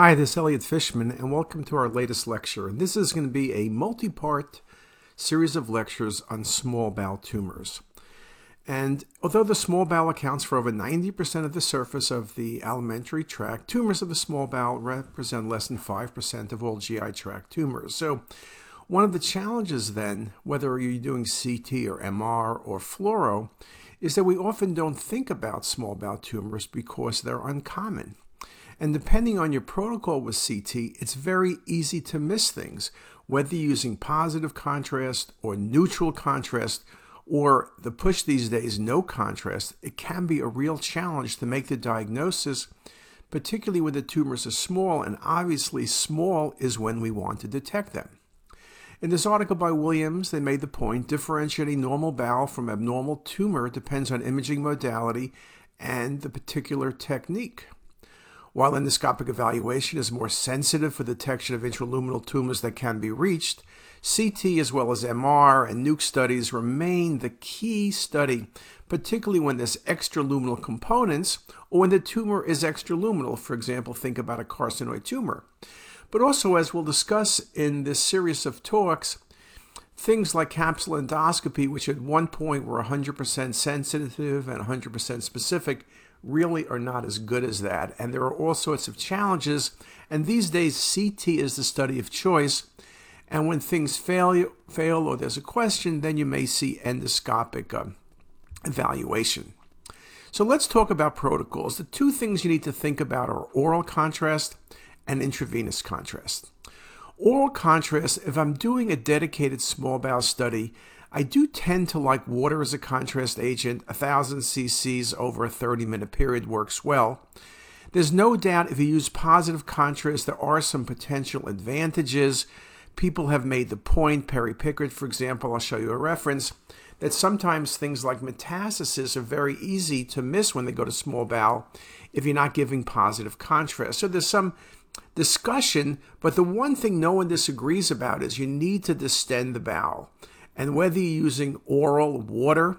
Hi, this is Elliot Fishman, and welcome to our latest lecture. This is going to be a multi part series of lectures on small bowel tumors. And although the small bowel accounts for over 90% of the surface of the alimentary tract, tumors of the small bowel represent less than 5% of all GI tract tumors. So, one of the challenges then, whether you're doing CT or MR or fluoro, is that we often don't think about small bowel tumors because they're uncommon. And depending on your protocol with CT, it's very easy to miss things, whether using positive contrast or neutral contrast, or the push these days, no contrast. It can be a real challenge to make the diagnosis, particularly when the tumors are small, and obviously, small is when we want to detect them. In this article by Williams, they made the point differentiating normal bowel from abnormal tumor depends on imaging modality and the particular technique. While endoscopic evaluation is more sensitive for detection of intraluminal tumors that can be reached, CT as well as MR and nuke studies remain the key study, particularly when there's extraluminal components or when the tumor is extraluminal. For example, think about a carcinoid tumor. But also, as we'll discuss in this series of talks, things like capsule endoscopy, which at one point were 100% sensitive and 100% specific, really are not as good as that. And there are all sorts of challenges. And these days, CT is the study of choice. And when things fail, fail or there's a question, then you may see endoscopic uh, evaluation. So let's talk about protocols. The two things you need to think about are oral contrast and intravenous contrast. Oral contrast, if I'm doing a dedicated small bowel study, I do tend to like water as a contrast agent. 1000 cc's over a 30 minute period works well. There's no doubt if you use positive contrast, there are some potential advantages. People have made the point, Perry Pickhardt, for example, I'll show you a reference, that sometimes things like metastasis are very easy to miss when they go to small bowel if you're not giving positive contrast. So there's some discussion, but the one thing no one disagrees about is you need to distend the bowel. And whether you're using oral water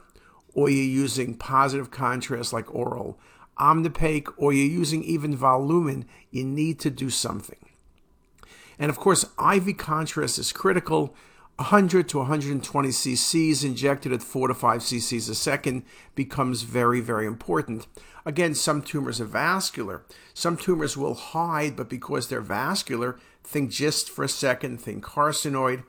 or you're using positive contrast like oral Omnipaque or you're using even VoLumen, you need to do something. And of course, IV contrast is critical. 100 to 120 cc's injected at 4 to 5 cc's a second becomes very, very important. Again, some tumors are vascular. Some tumors will hide, but because they're vascular, think just for a second, think carcinoid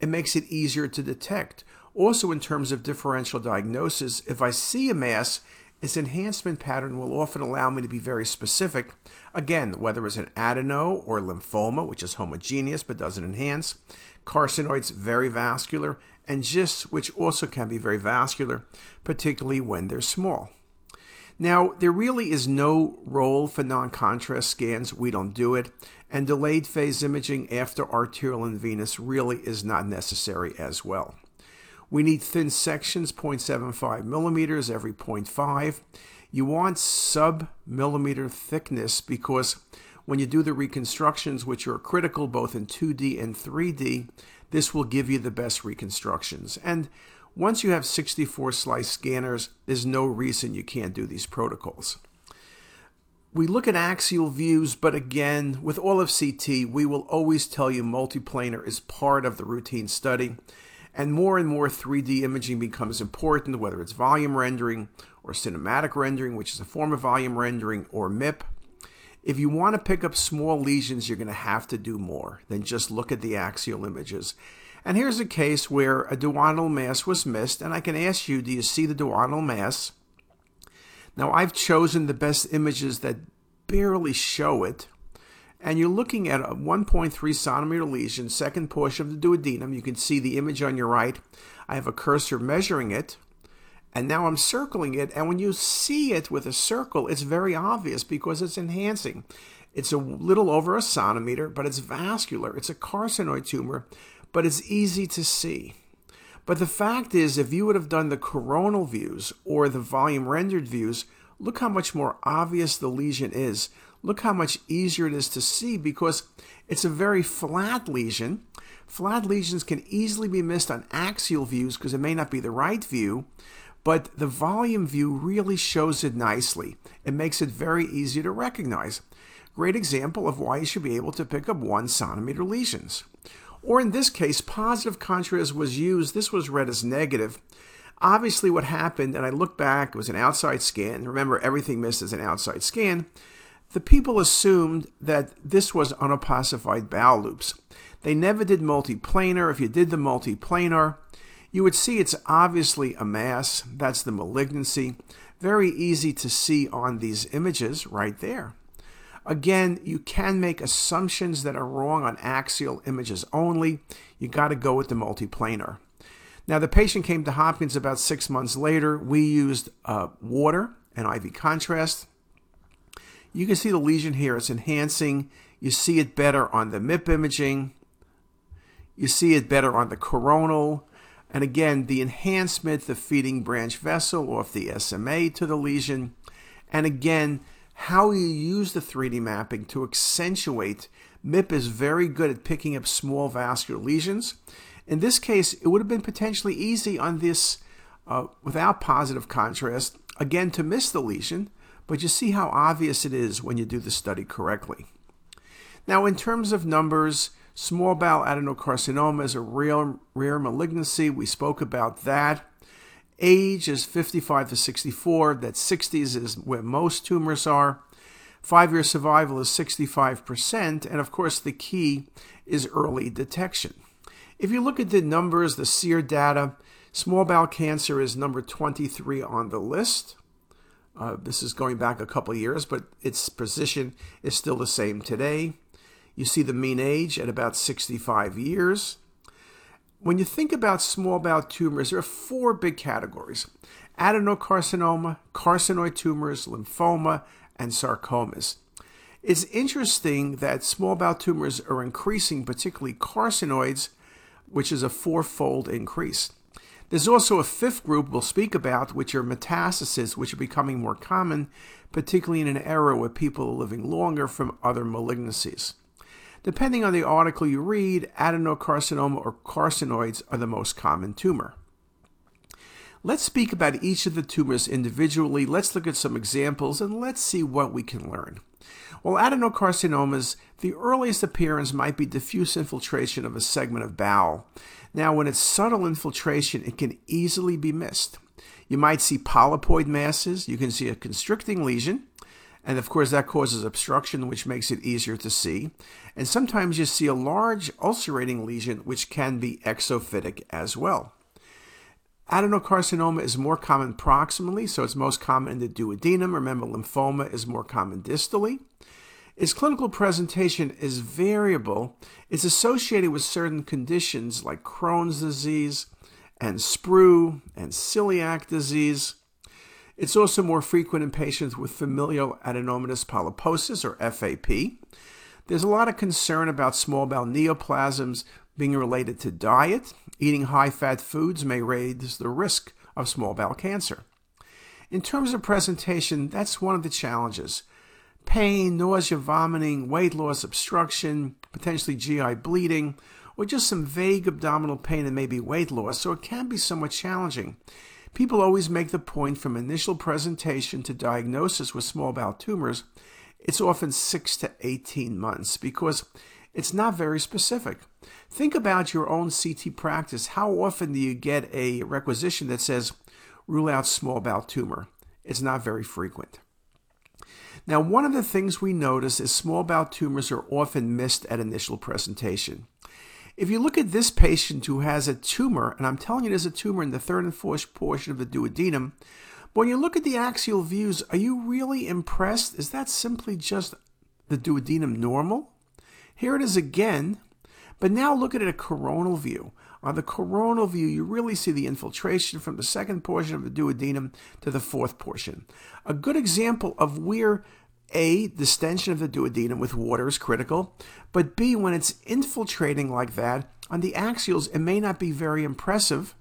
it makes it easier to detect. Also, in terms of differential diagnosis, if I see a mass, its enhancement pattern will often allow me to be very specific. Again, whether it's an adeno or lymphoma, which is homogeneous but doesn't enhance, carcinoids, very vascular, and GIST, which also can be very vascular, particularly when they're small. Now, there really is no role for non contrast scans. We don't do it. And delayed phase imaging after arterial and venous really is not necessary as well. We need thin sections, 0.75 millimeters every 0.5. You want sub millimeter thickness because when you do the reconstructions, which are critical both in 2D and 3D, this will give you the best reconstructions. And once you have 64 slice scanners, there's no reason you can't do these protocols. We look at axial views, but again, with all of CT, we will always tell you multiplanar is part of the routine study. And more and more 3D imaging becomes important, whether it's volume rendering or cinematic rendering, which is a form of volume rendering, or MIP. If you want to pick up small lesions, you're going to have to do more than just look at the axial images. And here's a case where a duodenal mass was missed, and I can ask you, do you see the duodenal mass? Now, I've chosen the best images that barely show it. And you're looking at a 1.3 centimeter lesion, second portion of the duodenum. You can see the image on your right. I have a cursor measuring it. And now I'm circling it. And when you see it with a circle, it's very obvious because it's enhancing. It's a little over a centimeter, but it's vascular. It's a carcinoid tumor but it's easy to see. But the fact is, if you would have done the coronal views or the volume rendered views, look how much more obvious the lesion is. Look how much easier it is to see because it's a very flat lesion. Flat lesions can easily be missed on axial views because it may not be the right view, but the volume view really shows it nicely. It makes it very easy to recognize. Great example of why you should be able to pick up one centimeter lesions. Or in this case, positive contrast was used. This was read as negative. Obviously, what happened, and I look back, it was an outside scan. Remember, everything missed is an outside scan. The people assumed that this was unopacified bowel loops. They never did multiplanar. If you did the multiplanar, you would see it's obviously a mass. That's the malignancy. Very easy to see on these images right there. Again, you can make assumptions that are wrong on axial images only. You got to go with the multiplanar. Now, the patient came to Hopkins about six months later. We used uh, water and IV contrast. You can see the lesion here. It's enhancing. You see it better on the MIP imaging. You see it better on the coronal. And again, the enhancement, the feeding branch vessel off the SMA to the lesion. And again, how you use the 3D mapping to accentuate. MIP is very good at picking up small vascular lesions. In this case, it would have been potentially easy on this uh, without positive contrast, again, to miss the lesion, but you see how obvious it is when you do the study correctly. Now, in terms of numbers, small bowel adenocarcinoma is a real rare malignancy. We spoke about that. Age is 55 to 64. That 60s is where most tumors are. Five year survival is 65%. And of course, the key is early detection. If you look at the numbers, the SEER data, small bowel cancer is number 23 on the list. Uh, this is going back a couple years, but its position is still the same today. You see the mean age at about 65 years. When you think about small bowel tumors, there are four big categories adenocarcinoma, carcinoid tumors, lymphoma, and sarcomas. It's interesting that small bowel tumors are increasing, particularly carcinoids, which is a fourfold increase. There's also a fifth group we'll speak about, which are metastases, which are becoming more common, particularly in an era where people are living longer from other malignancies. Depending on the article you read, adenocarcinoma or carcinoids are the most common tumor. Let's speak about each of the tumors individually. Let's look at some examples and let's see what we can learn. While adenocarcinomas, the earliest appearance might be diffuse infiltration of a segment of bowel. Now, when it's subtle infiltration, it can easily be missed. You might see polypoid masses, you can see a constricting lesion, and of course, that causes obstruction, which makes it easier to see. And sometimes you see a large ulcerating lesion, which can be exophytic as well. Adenocarcinoma is more common proximally, so it's most common in the duodenum. Remember, lymphoma is more common distally. Its clinical presentation is variable. It's associated with certain conditions like Crohn's disease and sprue and celiac disease. It's also more frequent in patients with familial adenomatous polyposis or FAP. There's a lot of concern about small bowel neoplasms being related to diet. Eating high fat foods may raise the risk of small bowel cancer. In terms of presentation, that's one of the challenges pain, nausea, vomiting, weight loss, obstruction, potentially GI bleeding, or just some vague abdominal pain and maybe weight loss, so it can be somewhat challenging. People always make the point from initial presentation to diagnosis with small bowel tumors, it's often 6 to 18 months because it's not very specific. Think about your own CT practice. How often do you get a requisition that says, rule out small bowel tumor? It's not very frequent. Now, one of the things we notice is small bowel tumors are often missed at initial presentation. If you look at this patient who has a tumor, and I'm telling you there's a tumor in the third and fourth portion of the duodenum, but when you look at the axial views, are you really impressed? Is that simply just the duodenum normal? Here it is again, but now look at it a coronal view. On the coronal view, you really see the infiltration from the second portion of the duodenum to the fourth portion. A good example of where A, distension of the duodenum with water is critical, but B, when it's infiltrating like that, on the axials, it may not be very impressive,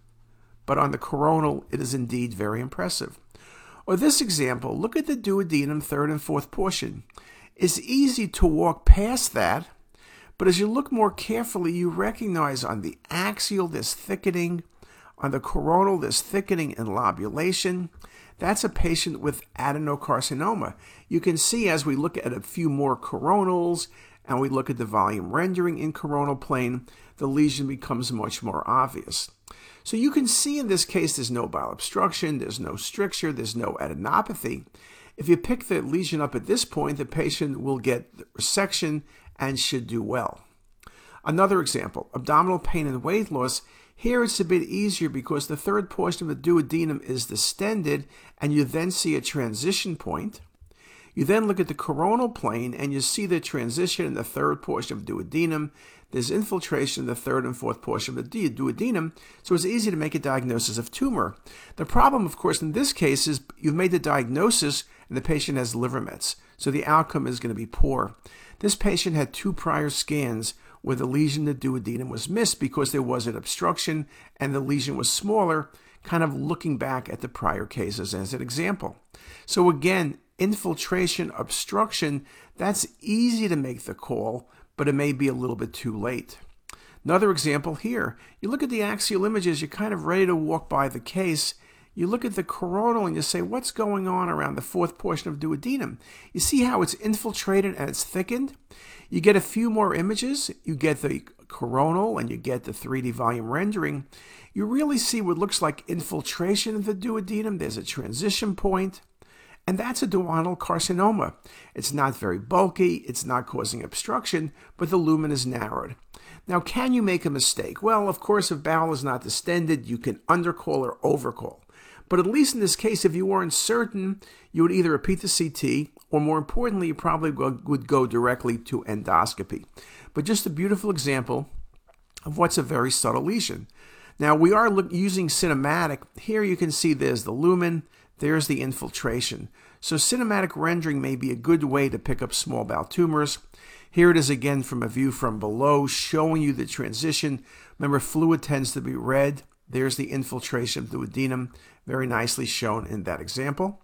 but on the coronal, it is indeed very impressive. Or this example, look at the duodenum third and fourth portion. It's easy to walk past that but as you look more carefully, you recognize on the axial there's thickening, on the coronal there's thickening and lobulation. that's a patient with adenocarcinoma. You can see as we look at a few more coronals and we look at the volume rendering in coronal plane, the lesion becomes much more obvious. So you can see in this case there's no bile obstruction, there's no stricture, there's no adenopathy. If you pick the lesion up at this point, the patient will get resection and should do well. Another example, abdominal pain and weight loss. Here it's a bit easier because the third portion of the duodenum is distended and you then see a transition point. You then look at the coronal plane and you see the transition in the third portion of duodenum. There's infiltration in the third and fourth portion of the duodenum, so it's easy to make a diagnosis of tumor. The problem, of course, in this case is you've made the diagnosis and the patient has liver mets, so the outcome is going to be poor. This patient had two prior scans where the lesion the duodenum was missed because there was an obstruction and the lesion was smaller, kind of looking back at the prior cases as an example. So again, infiltration, obstruction, that's easy to make the call, but it may be a little bit too late. Another example here, you look at the axial images, you're kind of ready to walk by the case. You look at the coronal and you say, what's going on around the fourth portion of duodenum? You see how it's infiltrated and it's thickened? You get a few more images, you get the coronal and you get the 3D volume rendering. You really see what looks like infiltration of the duodenum. There's a transition point. And that's a duodenal carcinoma. It's not very bulky, it's not causing obstruction, but the lumen is narrowed. Now, can you make a mistake? Well, of course, if bowel is not distended, you can undercall or overcall. But at least in this case, if you weren't certain, you would either repeat the CT, or more importantly, you probably would go directly to endoscopy. But just a beautiful example of what's a very subtle lesion. Now, we are using cinematic. Here you can see there's the lumen, there's the infiltration. So cinematic rendering may be a good way to pick up small bowel tumors. Here it is again from a view from below, showing you the transition. Remember, fluid tends to be red. There's the infiltration of the duodenum, very nicely shown in that example.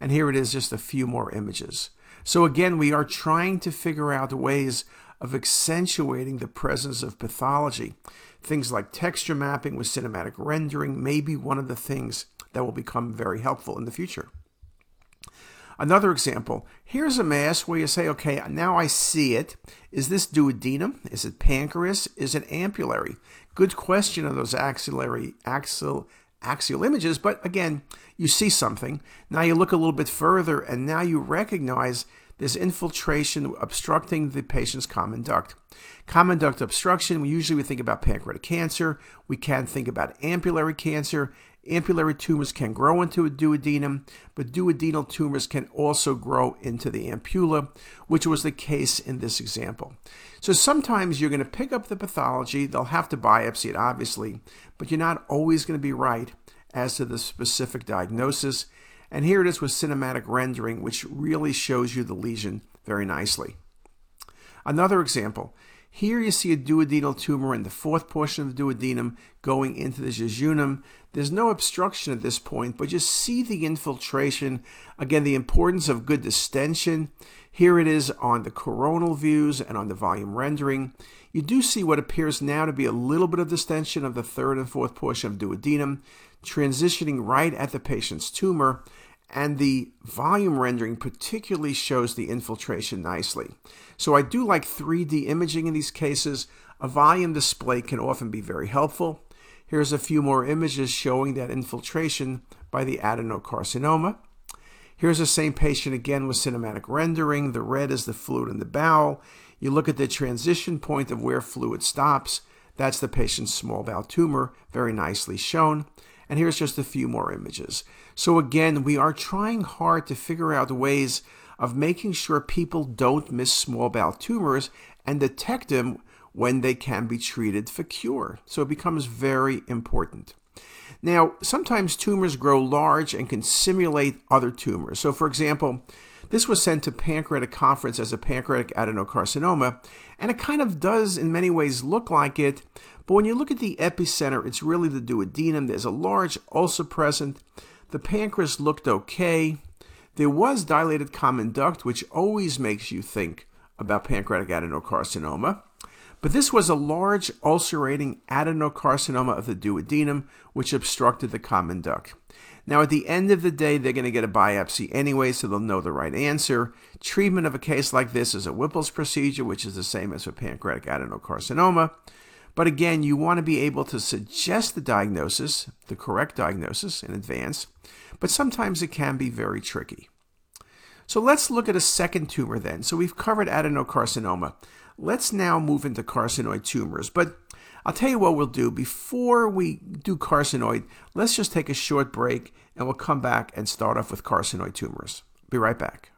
And here it is, just a few more images. So again, we are trying to figure out ways of accentuating the presence of pathology. Things like texture mapping with cinematic rendering may be one of the things that will become very helpful in the future. Another example, here's a mass where you say, okay, now I see it. Is this duodenum? Is it pancreas? Is it ampullary? Good question of those axillary, axial, axial images, but again, you see something. Now you look a little bit further and now you recognize there's infiltration obstructing the patient's common duct. Common duct obstruction, we usually we think about pancreatic cancer. We can think about ampullary cancer. Ampullary tumors can grow into a duodenum, but duodenal tumors can also grow into the ampulla, which was the case in this example. So sometimes you're going to pick up the pathology. They'll have to biopsy it, obviously, but you're not always going to be right as to the specific diagnosis. And here it is with cinematic rendering, which really shows you the lesion very nicely. Another example. Here you see a duodenal tumor in the fourth portion of the duodenum going into the jejunum. There's no obstruction at this point, but you see the infiltration. Again, the importance of good distension. Here it is on the coronal views and on the volume rendering. You do see what appears now to be a little bit of distension of the third and fourth portion of duodenum, transitioning right at the patient's tumor and the volume rendering particularly shows the infiltration nicely. So I do like 3D imaging in these cases. A volume display can often be very helpful. Here's a few more images showing that infiltration by the adenocarcinoma. Here's the same patient again with cinematic rendering. The red is the fluid in the bowel. You look at the transition point of where fluid stops. That's the patient's small bowel tumor, very nicely shown. And here's just a few more images. So again, we are trying hard to figure out ways of making sure people don't miss small bowel tumors and detect them when they can be treated for cure. So it becomes very important. Now, sometimes tumors grow large and can simulate other tumors. So, for example, this was sent to pancreatic conference as a pancreatic adenocarcinoma, and it kind of does in many ways look like it, but when you look at the epicenter, it's really the duodenum. There's a large ulcer present. The pancreas looked okay. There was dilated common duct, which always makes you think about pancreatic adenocarcinoma. But this was a large ulcerating adenocarcinoma of the duodenum, which obstructed the common duct. Now, at the end of the day, they're going to get a biopsy anyway, so they'll know the right answer. Treatment of a case like this is a Whipple's procedure, which is the same as for pancreatic adenocarcinoma. But again, you want to be able to suggest the diagnosis, the correct diagnosis in advance, but sometimes it can be very tricky. So let's look at a second tumor then. So we've covered adenocarcinoma. Let's now move into carcinoid tumors. But I'll tell you what we'll do. Before we do carcinoid, let's just take a short break and we'll come back and start off with carcinoid tumors. Be right back.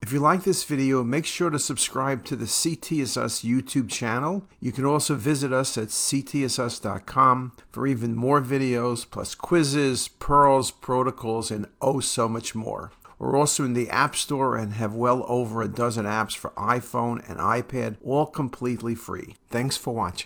If you like this video, make sure to subscribe to the CTisus YouTube channel. You can also visit us at ctisus.com for even more videos, plus quizzes, pearls, protocols, and oh so much more. We're also in the App Store and have well over a dozen apps for iPhone and iPad, all completely free. Thanks for watching.